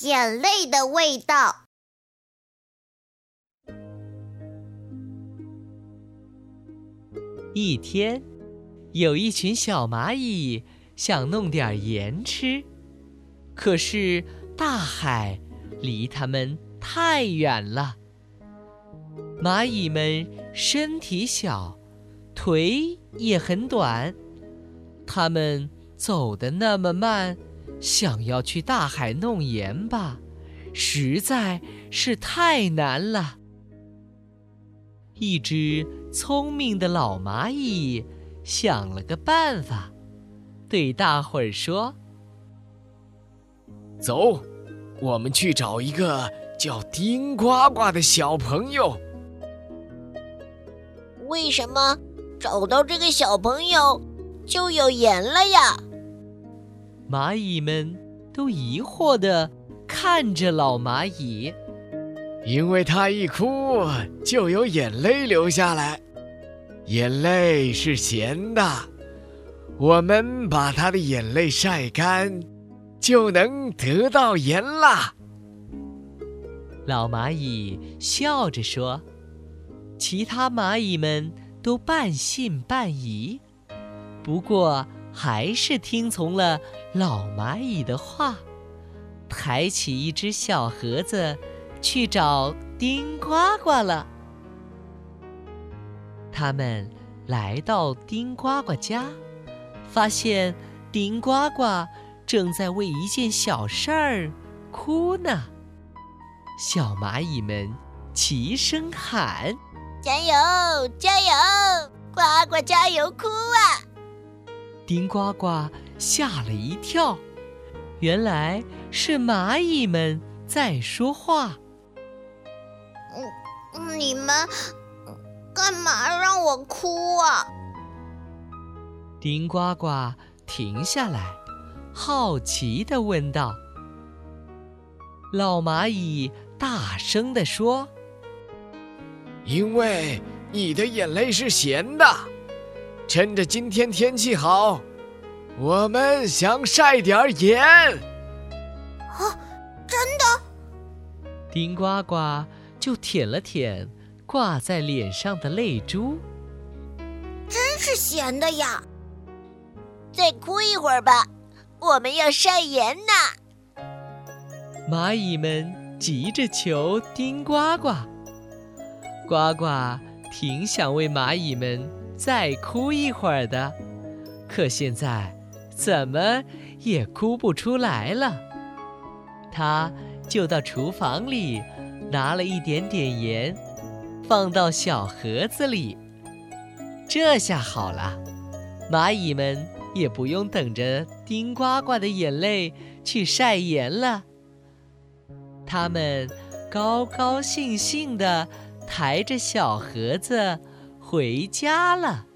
眼泪的味道。一天，有一群小蚂蚁想弄点盐吃，可是大海离它们太远了。蚂蚁们身体小，腿也很短，它们走得那么慢，想要去大海弄盐吧，实在是太难了。一只聪明的老蚂蚁想了个办法，对大伙儿说：“走，我们去找一个叫丁呱呱的小朋友。为什么找到这个小朋友就有盐了呀？”蚂蚁们都疑惑地看着老蚂蚁。因为它一哭就有眼泪流下来，眼泪是咸的，我们把它的眼泪晒干，就能得到盐啦。老蚂蚁笑着说，其他蚂蚁们都半信半疑，不过还是听从了老蚂蚁的话，抬起一只小盒子。去找丁呱呱了。他们来到丁呱呱家，发现丁呱呱正在为一件小事儿哭呢。小蚂蚁们齐声喊：“加油，加油！呱呱加油哭啊！”丁呱呱吓了一跳，原来是蚂蚁们在说话。嗯，你们干嘛让我哭啊？丁呱呱停下来，好奇地问道。老蚂蚁大声地说：“因为你的眼泪是咸的，趁着今天天气好，我们想晒点盐。”啊，真的？丁呱呱。就舔了舔挂在脸上的泪珠，真是咸的呀！再哭一会儿吧，我们要晒盐呢。蚂蚁们急着求丁呱呱，呱呱挺想为蚂蚁们再哭一会儿的，可现在怎么也哭不出来了。他就到厨房里。拿了一点点盐，放到小盒子里。这下好了，蚂蚁们也不用等着丁呱呱的眼泪去晒盐了。他们高高兴兴地抬着小盒子回家了。